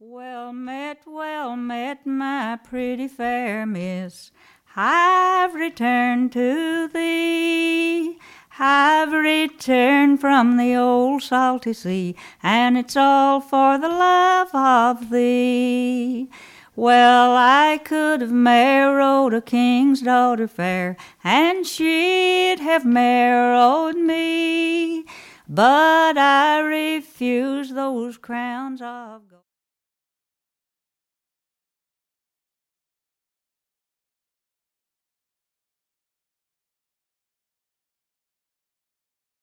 Well met, well met, my pretty fair miss. I've returned to thee. I've returned from the old salty sea, and it's all for the love of thee. Well, I could have married a king's daughter fair, and she'd have married me, but I refuse those crowns of gold.